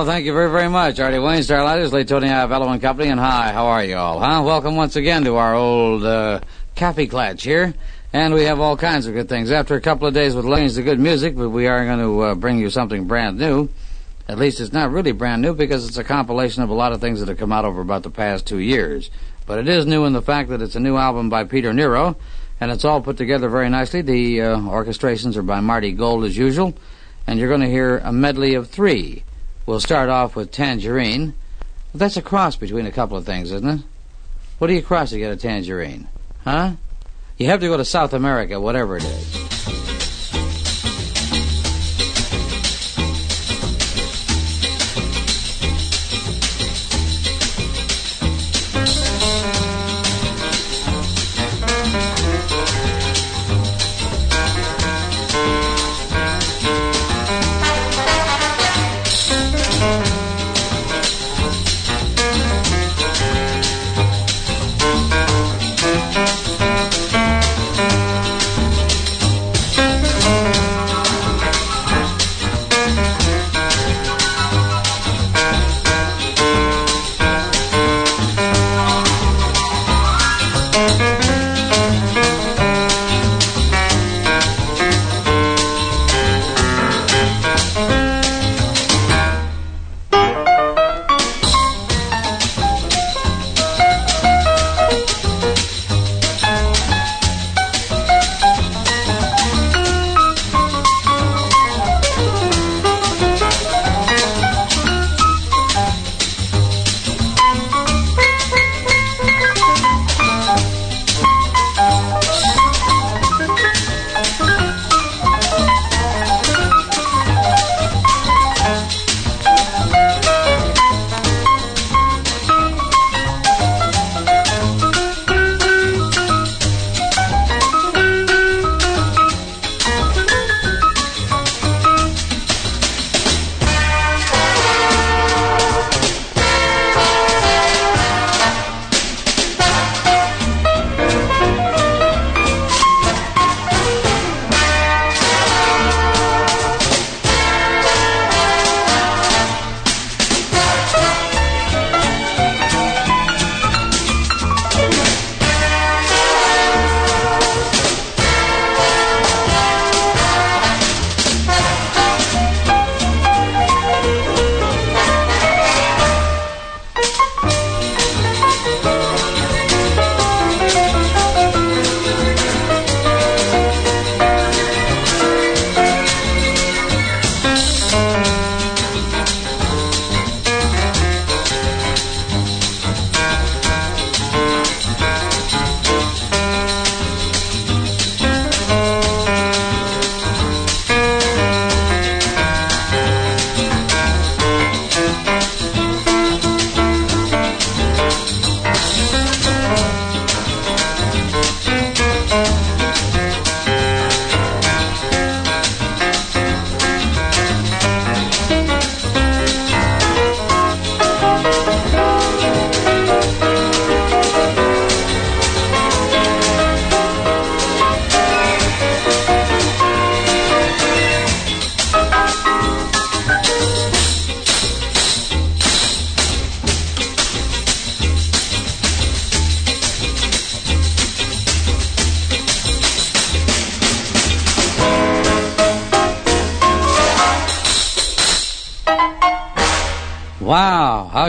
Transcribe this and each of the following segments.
Well, thank you very, very much. Artie Wayne, Starlighters, Lee Tony Iavello and Company, and hi, how are you all, huh? Welcome once again to our old, uh, Cafe Clatch here. And we have all kinds of good things. After a couple of days with Lane's good music, but we are going to uh, bring you something brand new. At least it's not really brand new because it's a compilation of a lot of things that have come out over about the past two years. But it is new in the fact that it's a new album by Peter Nero, and it's all put together very nicely. The uh, orchestrations are by Marty Gold as usual, and you're going to hear a medley of three. We'll start off with Tangerine. That's a cross between a couple of things, isn't it? What do you cross to get a tangerine? Huh? You have to go to South America, whatever it is.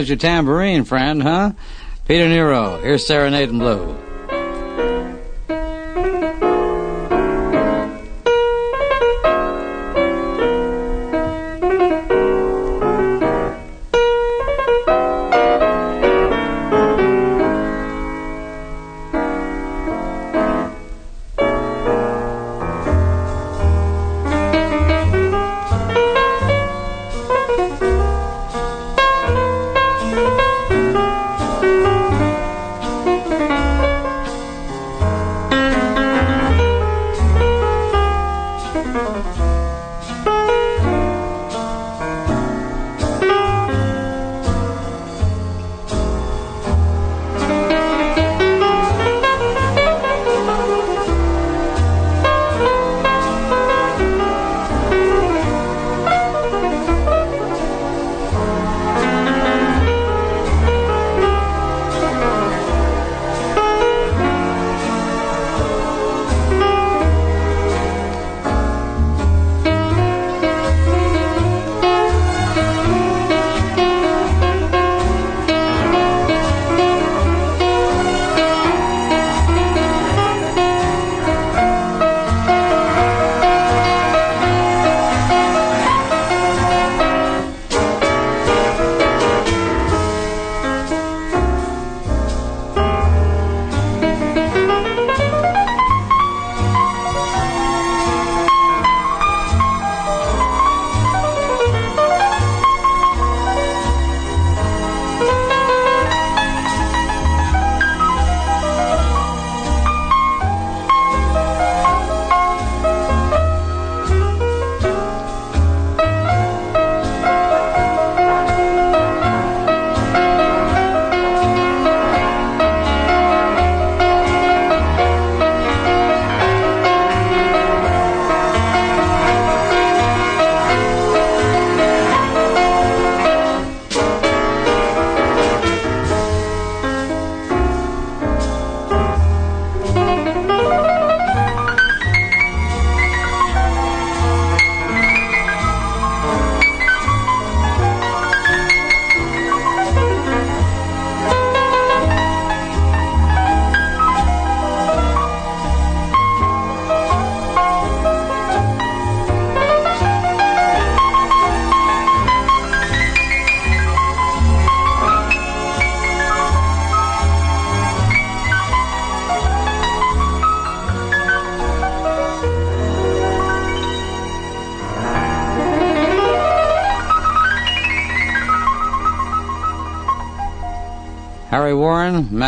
How's your tambourine, friend, huh? Peter Nero, here's Serenade in Blue.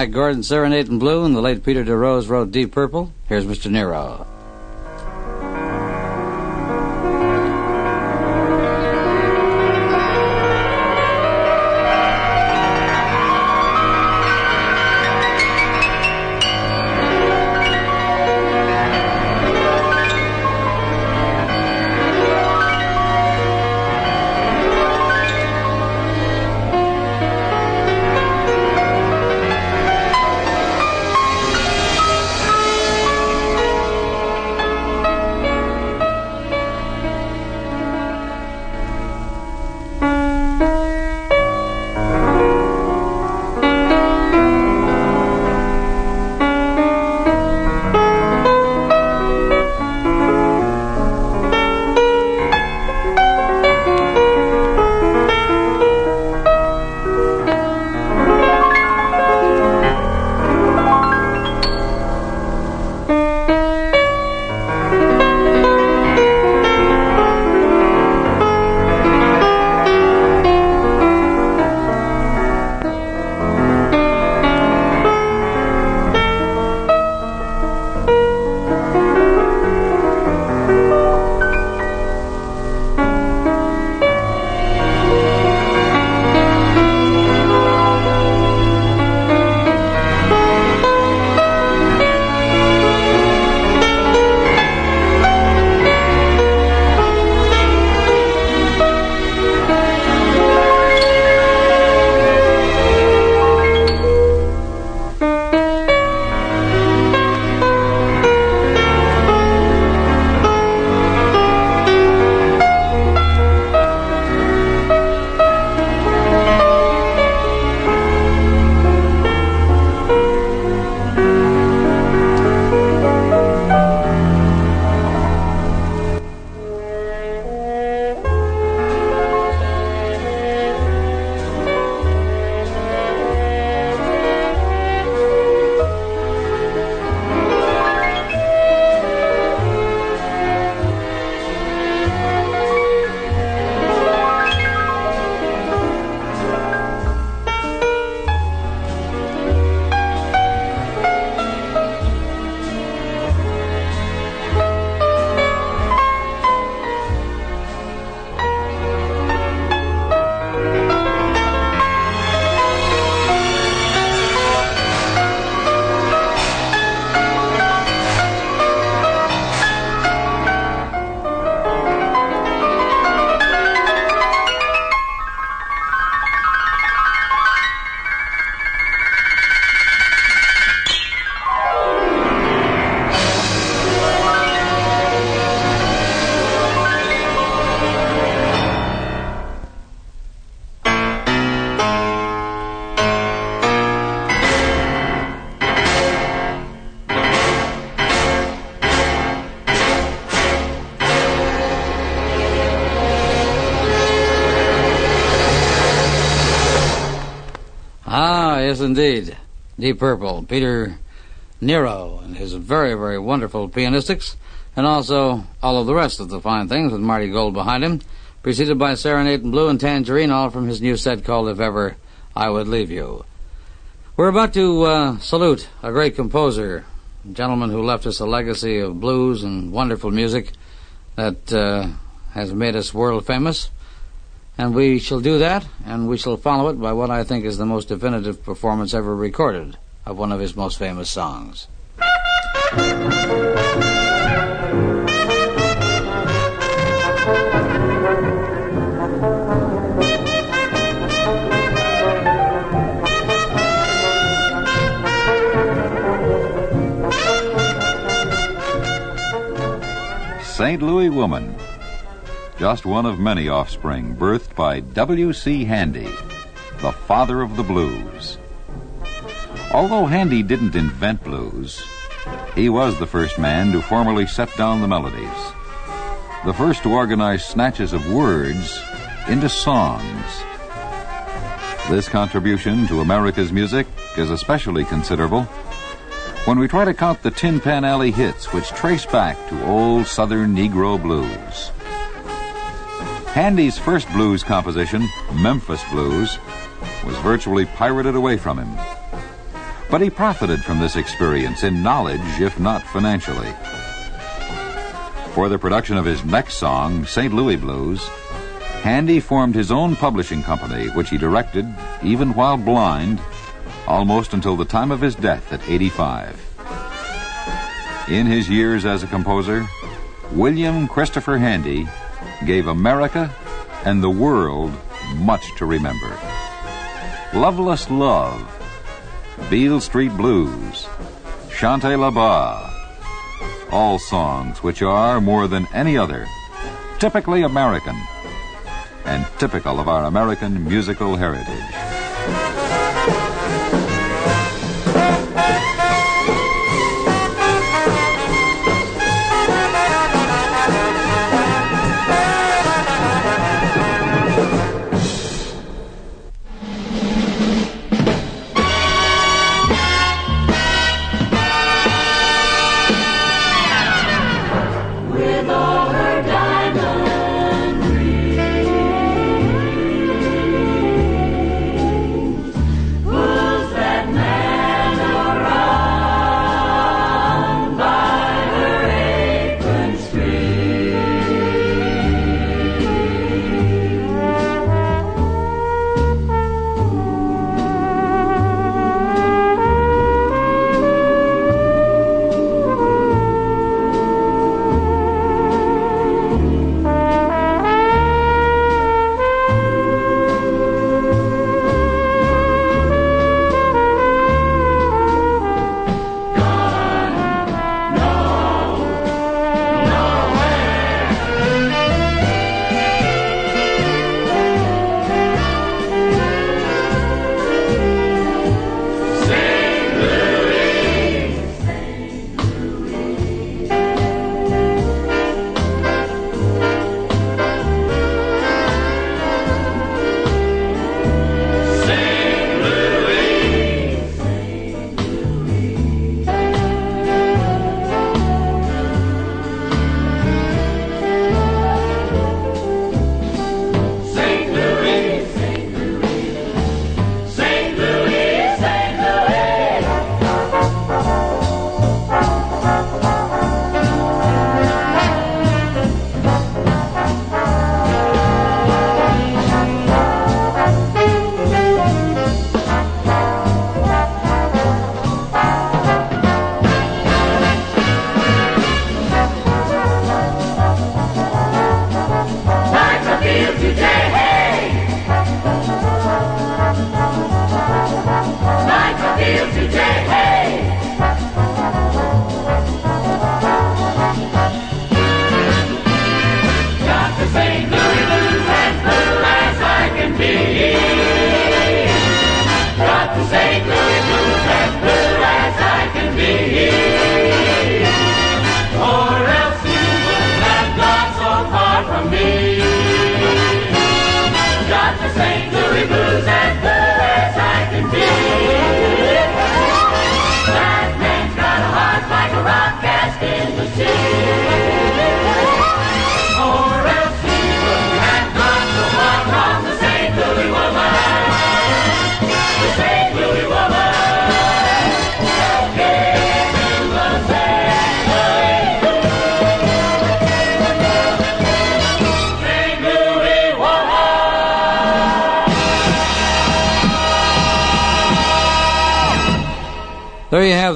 Mack Gordon, Serenade in Blue, and the late Peter DeRose wrote Deep Purple. Here's Mr. Nero. Deep Purple, Peter Nero, and his very, very wonderful pianistics, and also all of the rest of the fine things with Marty Gold behind him, preceded by Serenade in Blue and Tangerine, all from his new set called If Ever I Would Leave You. We're about to uh, salute a great composer, a gentleman who left us a legacy of blues and wonderful music that uh, has made us world famous. And we shall do that, and we shall follow it by what I think is the most definitive performance ever recorded of one of his most famous songs. St. Louis woman. Just one of many offspring birthed by W.C. Handy, the father of the blues. Although Handy didn't invent blues, he was the first man to formally set down the melodies, the first to organize snatches of words into songs. This contribution to America's music is especially considerable when we try to count the Tin Pan Alley hits which trace back to old Southern Negro blues. Handy's first blues composition, Memphis Blues, was virtually pirated away from him But he profited from this experience in knowledge, if not financially. For the production of his next song, St. Louis Blues, Handy formed his own publishing company, which he directed, even while blind, almost until the time of his death at 85. In his years as a composer, William Christopher Handy gave America and the world much to remember. Loveless Love, Beale Street Blues, Chantez-Les Bas, all songs which are, more than any other, typically American and typical of our American musical heritage.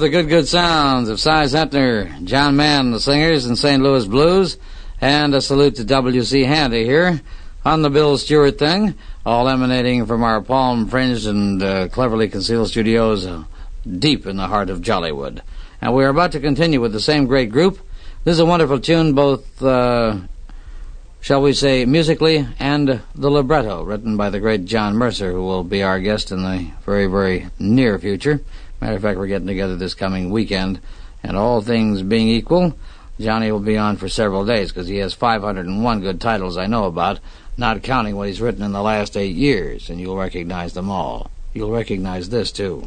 The good, good sounds of Si Zentner, John Mann, the singers, and St. Louis Blues, and a salute to W.C. Handy here on the Bill Stewart thing, all emanating from our palm-fringed and uh, cleverly concealed studios uh, deep in the heart of Jollywood. And we're about to continue with the same great group. This is a wonderful tune, both, uh, shall we say, musically and the libretto, written by the great John Mercer, who will be our guest in the very, very near future. Matter of fact, we're getting together this coming weekend, and all things being equal, Johnny will be on for several days because he has 501 good titles I know about, not counting what he's written in the last eight years, and you'll recognize them all. You'll recognize this, too.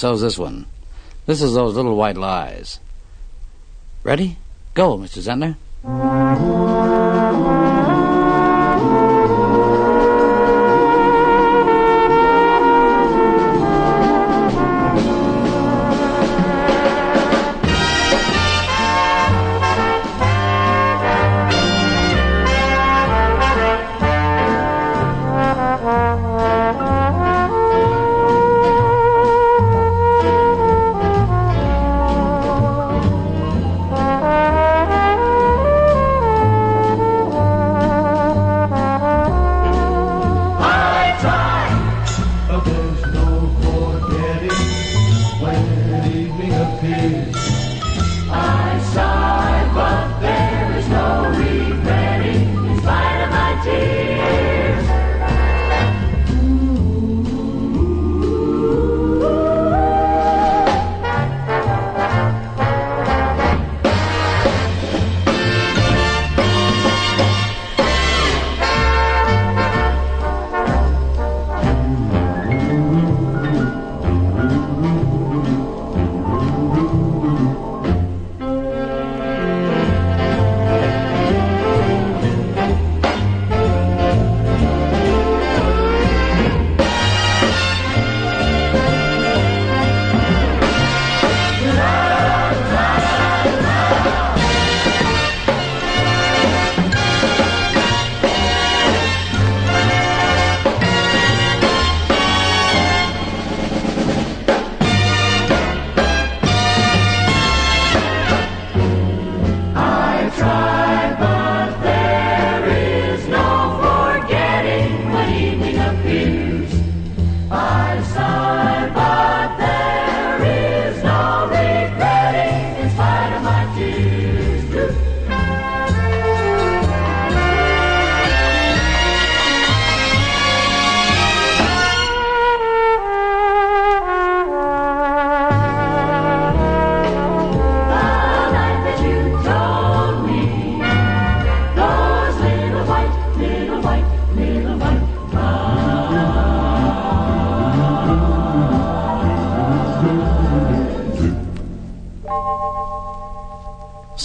So's this one. This is those little white lies. Ready? Go, Mr. Zentner.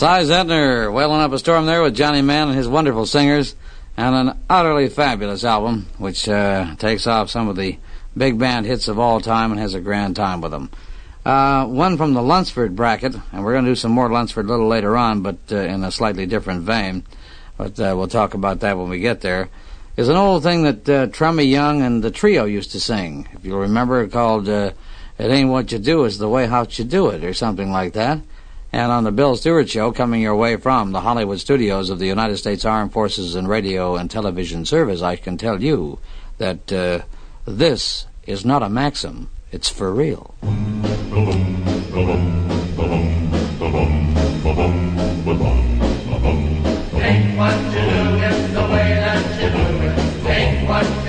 Si Zentner wailing up a storm there with Johnny Mann and his wonderful singers, and an utterly fabulous album, which uh, takes off some of the big band hits of all time and has a grand time with them. Uh, one from the Lunceford bracket, and we're going to do some more Lunceford a little later on, but uh, in a slightly different vein. But uh, we'll talk about that when we get there. Is an old thing that uh, Young and the trio used to sing. If you'll remember, called uh, "It Ain't What You Do, It's the Way How You Do It" or something like that. And on the Bill Stewart Show, coming your way from the Hollywood studios of the United States Armed Forces and Radio and Television Service, I can tell you that uh, this is not a maxim. It's for real. What you do, it's the way that you do it. What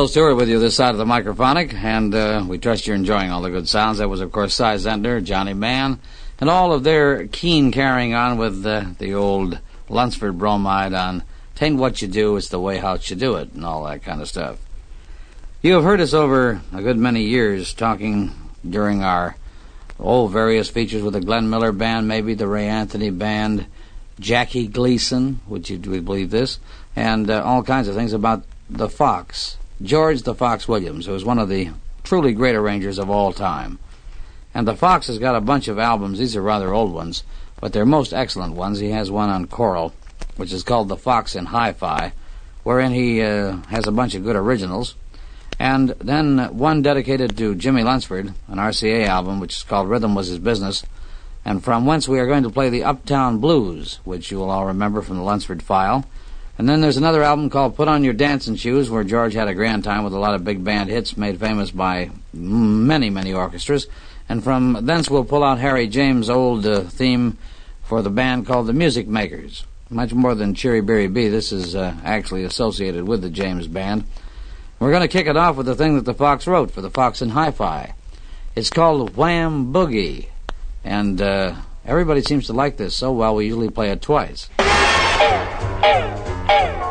Bill Stewart with you this side of the microphonic, and uh, we trust you're enjoying all the good sounds. That was, of course, Si Zentner, Johnny Mann, and all of their keen carrying on with uh, the old Lunceford bromide on "Tain't what you do, it's the way how you do it," and all that kind of stuff. You have heard us over a good many years talking during our oh various features with the Glenn Miller Band, maybe the Ray Anthony Band, Jackie Gleason, would you we believe this, and uh, all kinds of things about the Fox, George the Fox Williams, who is one of the truly great arrangers of all time. And the Fox has got a bunch of albums. These are rather old ones, but they're most excellent ones. He has one on Coral, which is called The Fox in Hi-Fi, wherein he uh, has a bunch of good originals. And then one dedicated to Jimmy Lunceford, an RCA album, which is called Rhythm Was His Business, and from whence we are going to play the Uptown Blues, which you will all remember from the Lunceford file. And then there's another album called Put On Your Dancing Shoes, where George had a grand time with a lot of big band hits made famous by many, many orchestras. And from thence we'll pull out Harry James' old uh, theme for the band called the Music Makers. Much more than Ciribiribin, this is uh, actually associated with the James Band. We're going to kick it off with the thing that the Fox wrote for the Fox and Hi-Fi. It's called Wham Boogie, and uh, everybody seems to like this so well we usually play it twice. Hey!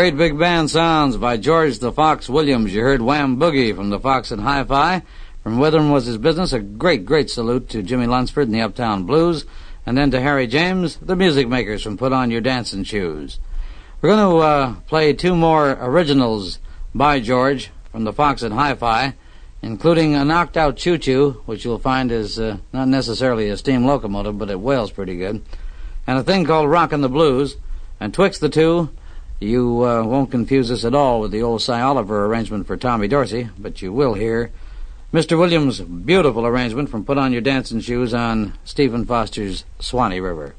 Great big band sounds by George the Fox Williams. You heard Wham Boogie from the Fox and Hi-Fi. From Witham was his business, a great, great salute to Jimmy Lunceford and the Uptown Blues, and then to Harry James, the music makers from Put On Your Dancing Shoes. We're going to uh, play two more originals by George from the Fox and Hi-Fi, including a knocked out choo-choo, which you'll find is uh, not necessarily a steam locomotive, but it wails pretty good, and a thing called Rockin' the Blues. And twixt the two, you uh, won't confuse us at all with the old Sy Oliver arrangement for Tommy Dorsey, but you will hear Mr. Williams' beautiful arrangement from Put On Your Dancing Shoes on Stephen Foster's Swanee River.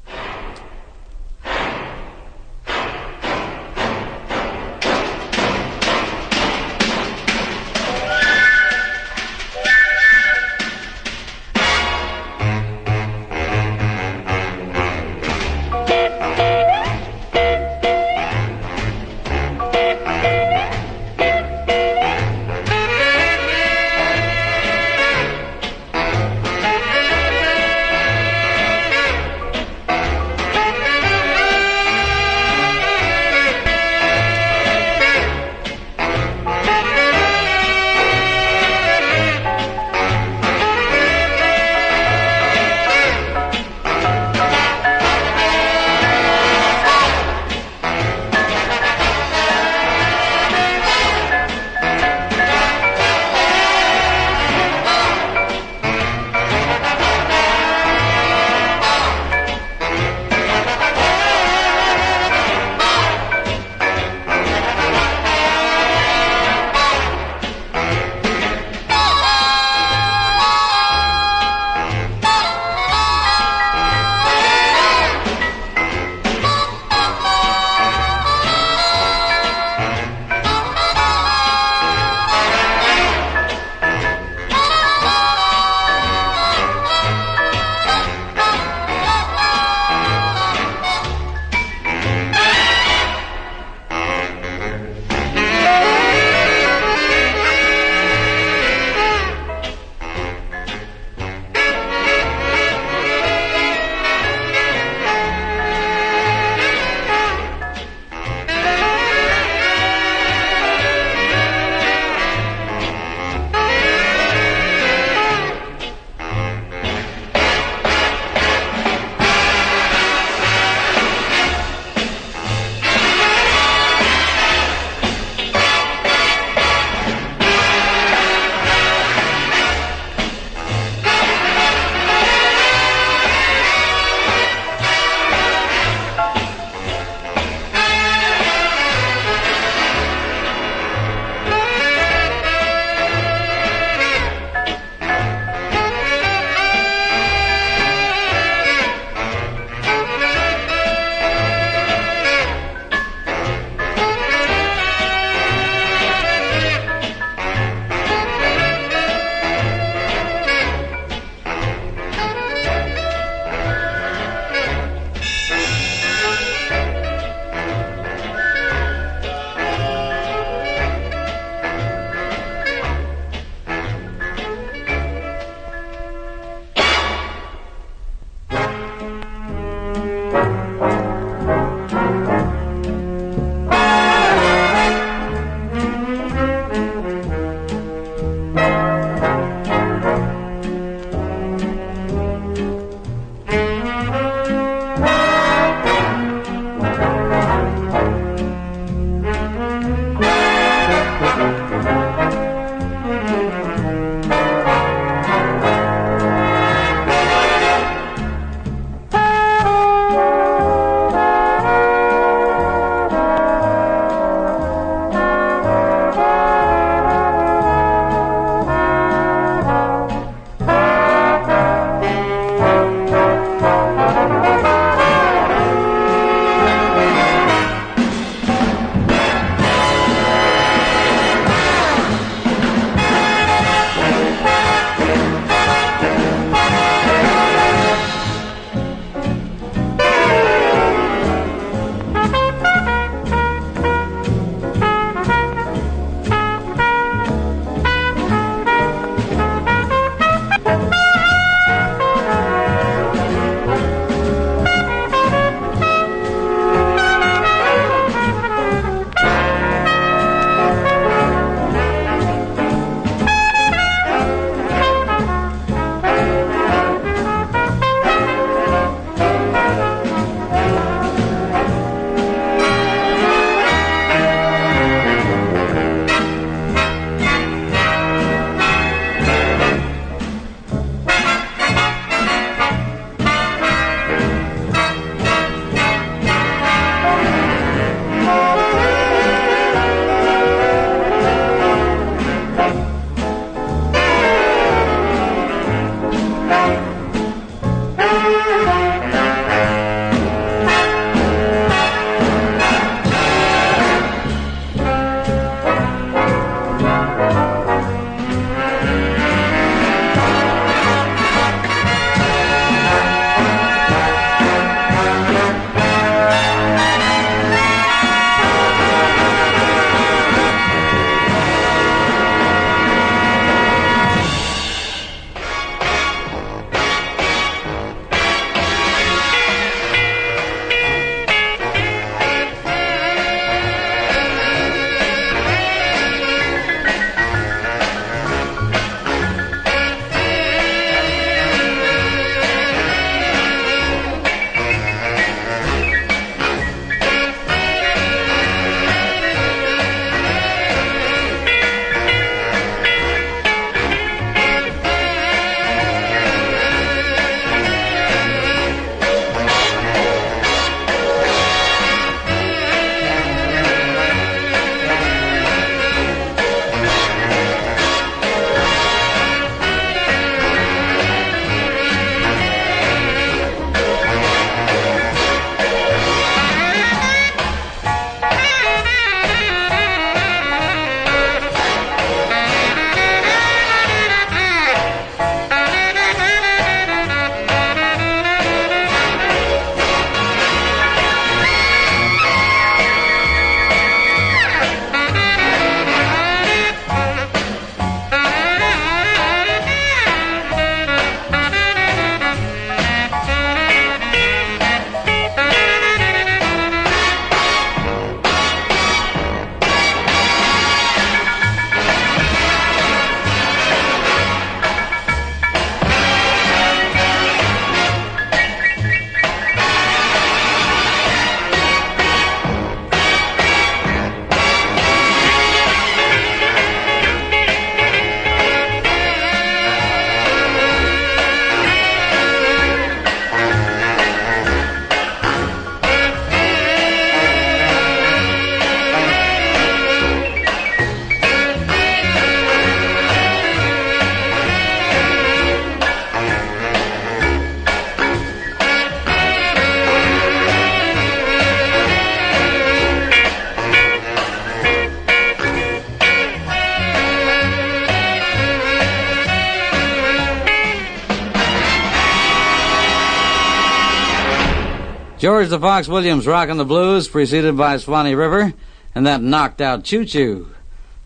George the Fox Williams rocking the blues, preceded by Swanee River, and that knocked out Choo Choo.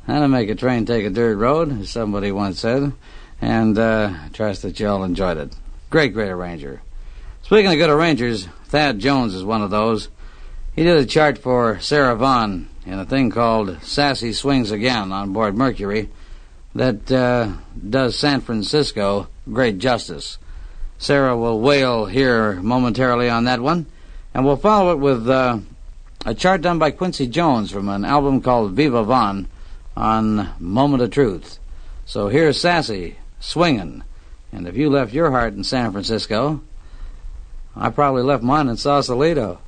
That'll make a train take a dirt road, as somebody once said, and uh, trust that you all enjoyed it. Great, great arranger. Speaking of good arrangers, Thad Jones is one of those. He did a chart for Sarah Vaughan in a thing called Sassy Swings Again on board Mercury that uh, does San Francisco great justice. Sarah will wail here momentarily on that one, and we'll follow it with uh, a chart done by Quincy Jones from an album called Viva Vaughan on Moment of Truth. So here's Sassy swinging, and if you left your heart in San Francisco, I probably left mine in Sausalito.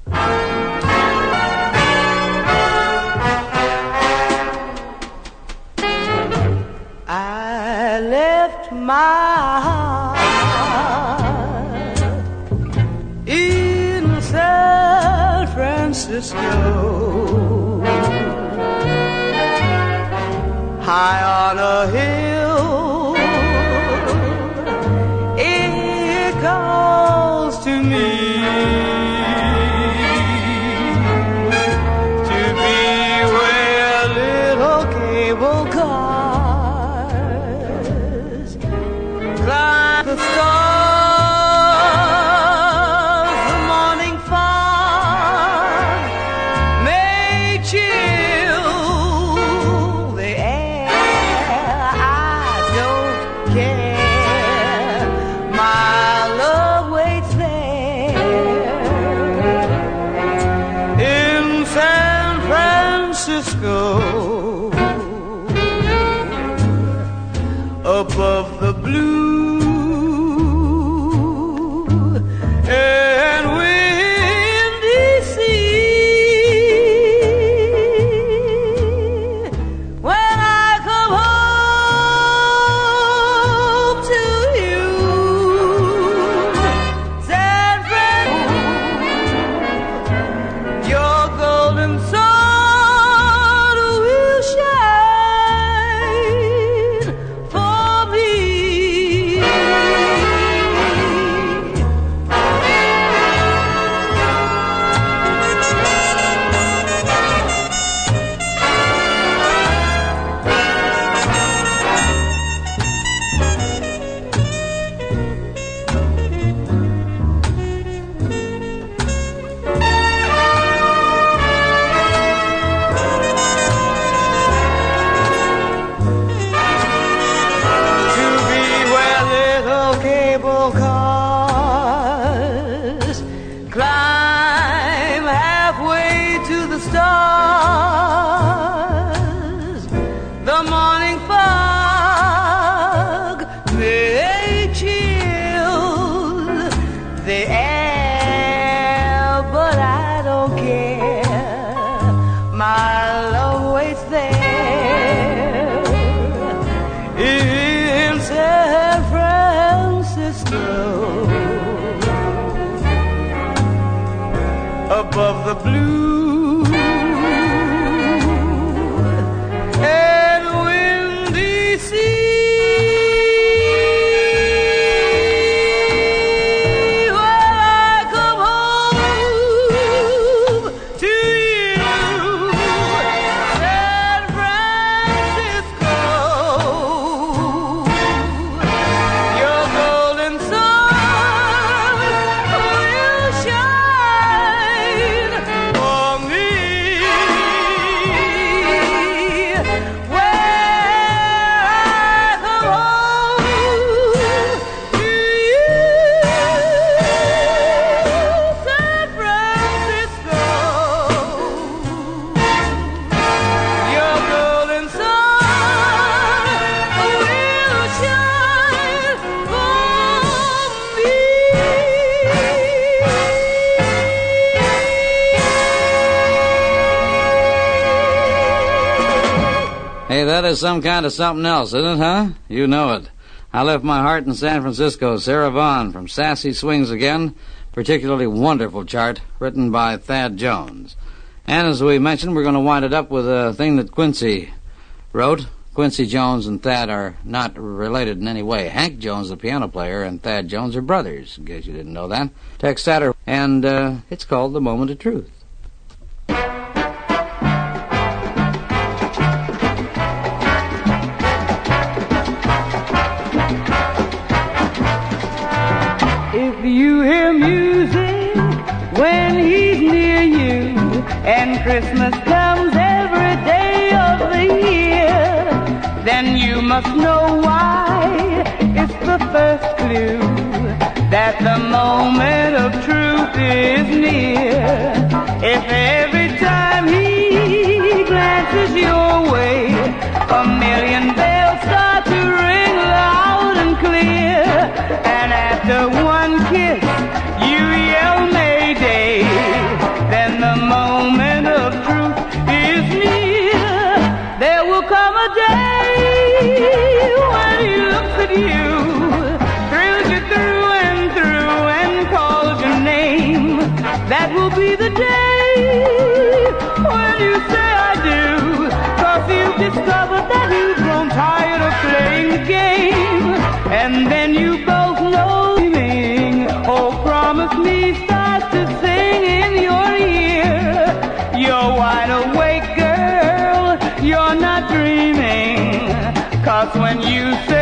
I left my heart Francisco, high on a hill. That is some kind of something else, isn't it, huh? You know it. I left my heart in San Francisco. Sarah Vaughan from Sassy Swings Again. Particularly wonderful chart written by Thad Jones. And as we mentioned, we're going to wind it up with a thing that Quincy wrote Quincy Jones and Thad are not related in any way. Hank Jones, the piano player, and Thad Jones are brothers, in case you didn't know that. Text Satter, and uh, it's called The Moment of Truth. You hear music when he's near you, and Christmas comes every day of the year, then you must know why. It's the first clue that the moment of truth is near. If every time he glances your way, a million bells start to ring loud and clear, and after one kiss, you yell Mayday, then the moment of truth is near. There will come a day when he looks at you, thrills you through and through, and calls your name. That will be the day when you say I do, cause you've discovered that tired and then you both know meaning. Oh, promise me starts to sing in your ear. You're wide awake, girl. You're not dreaming. Cause when you say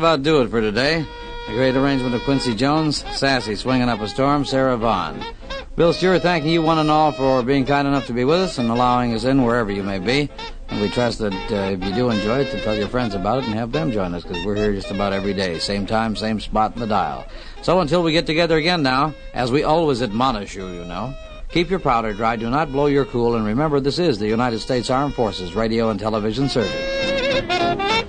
about do it for today. A great arrangement of Quincy Jones, Sassy swinging up a storm, Sarah Vaughan. Bill Stewart thanking you one and all for being kind enough to be with us and allowing us in wherever you may be. And we trust that uh, if you do enjoy it, to tell your friends about it and have them join us because we're here just about every day. Same time, same spot in the dial. So until we get together again now, as we always admonish you, you know, keep your powder dry, do not blow your cool, and remember this is the United States Armed Forces Radio and Television Service.